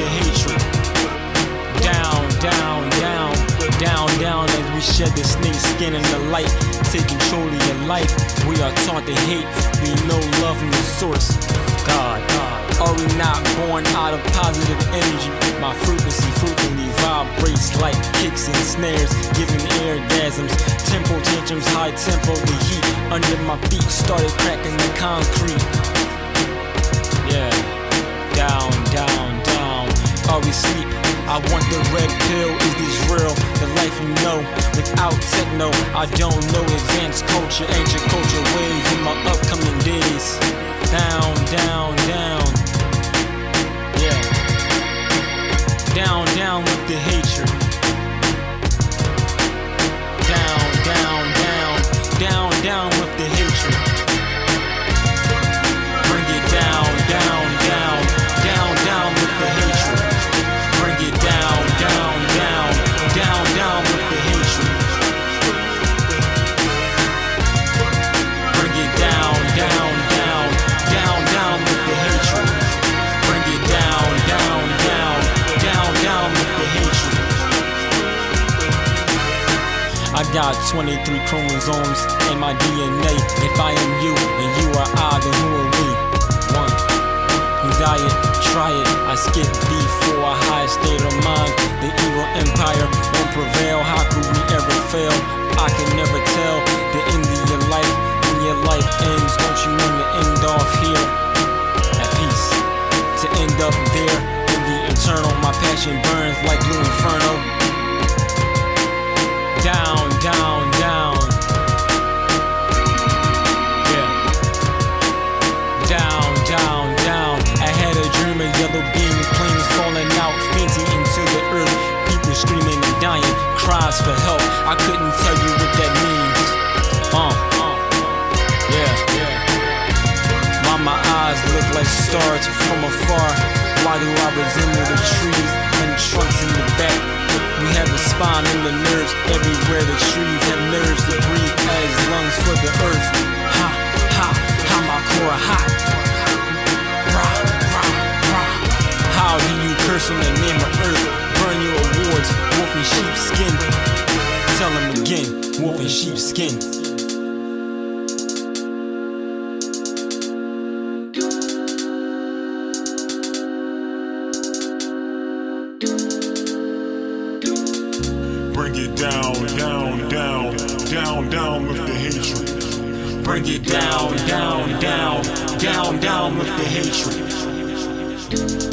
the hatred. Down, down, down, down, down as we shed the snake skin in the light. Take control of your life. We are taught to hate. We know love from the source. God. Are we not born out of positive energy? My frequency frequently vibrates like kicks and snares, giving air gasms, tempo tantrums, high tempo. The heat under my feet started cracking the concrete. Yeah, down. I want the red pill. Is this real? The life you know. Without techno, I don't know advanced culture, ancient culture ways in my I got 23 chromosomes in my DNA. If I am you and you are I, then who are we? One. New diet, try it. I skip before a high state of mind. The evil empire won't prevail. How could we ever fail? I can never tell the end of your life. When your life ends, don't you want to end off here at peace? To end up there in the eternal, my passion burns like blue inferno stars from afar? Why do I resemble the trees and trunks in the back? We have the spine and the nerves everywhere. The trees have nerves to breathe as lungs for the earth. Ha, ha, ha, my core hot. How do you curse on the name of earth? Burn your awards, wolf in sheepskin. Tell them again, wolf in sheepskin. Bring it down, down, down, down, down with the hatred. Bring it down, down, down, down, down with the hatred.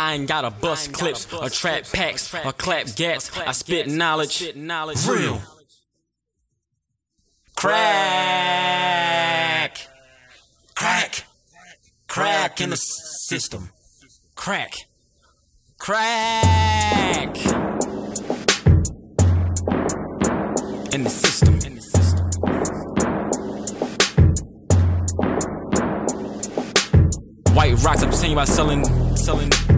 I ain't gotta bust clips or trap packs or clap gats. I spit knowledge. Real. Crack. Crack. Crack in the system. Crack. Crack. In the system. In the system. White rocks, I'm saying about selling, selling, selling.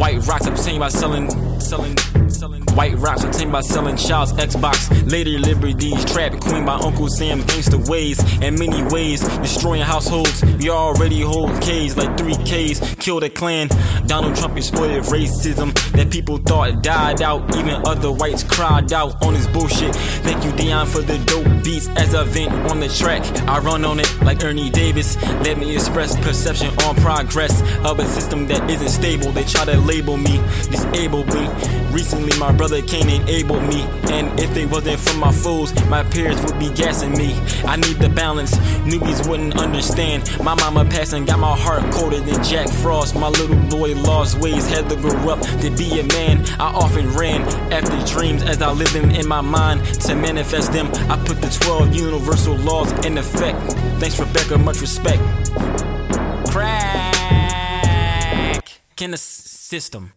White rocks, I'm saying about selling, selling, selling. White rocks, saying about selling Child's Xbox. Later liberties, trap queen by Uncle Sam, gangster ways, and many ways, destroying households. We already hold K's like three K's, kill a clan. Donald Trump exploited racism that people thought died out. Even other whites cried out on his bullshit. Thank you, Dion, for the dope beats as I vent on the track. I run on it like Ernie Davis. Let me express perception on progress of a system that isn't stable. They try to label me, disable me. Recently, my brother can't me. And if it wasn't for my foes, my peers would be gassing me. I need the balance, newbies wouldn't understand. My mama passing got my heart colder than Jack Frost. My little boy lost ways, had to grow up to be a man. I often ran after dreams as I lived them in my mind. To manifest them, I put the 12 universal laws in effect. Thanks, Rebecca, much respect. Crack in the system.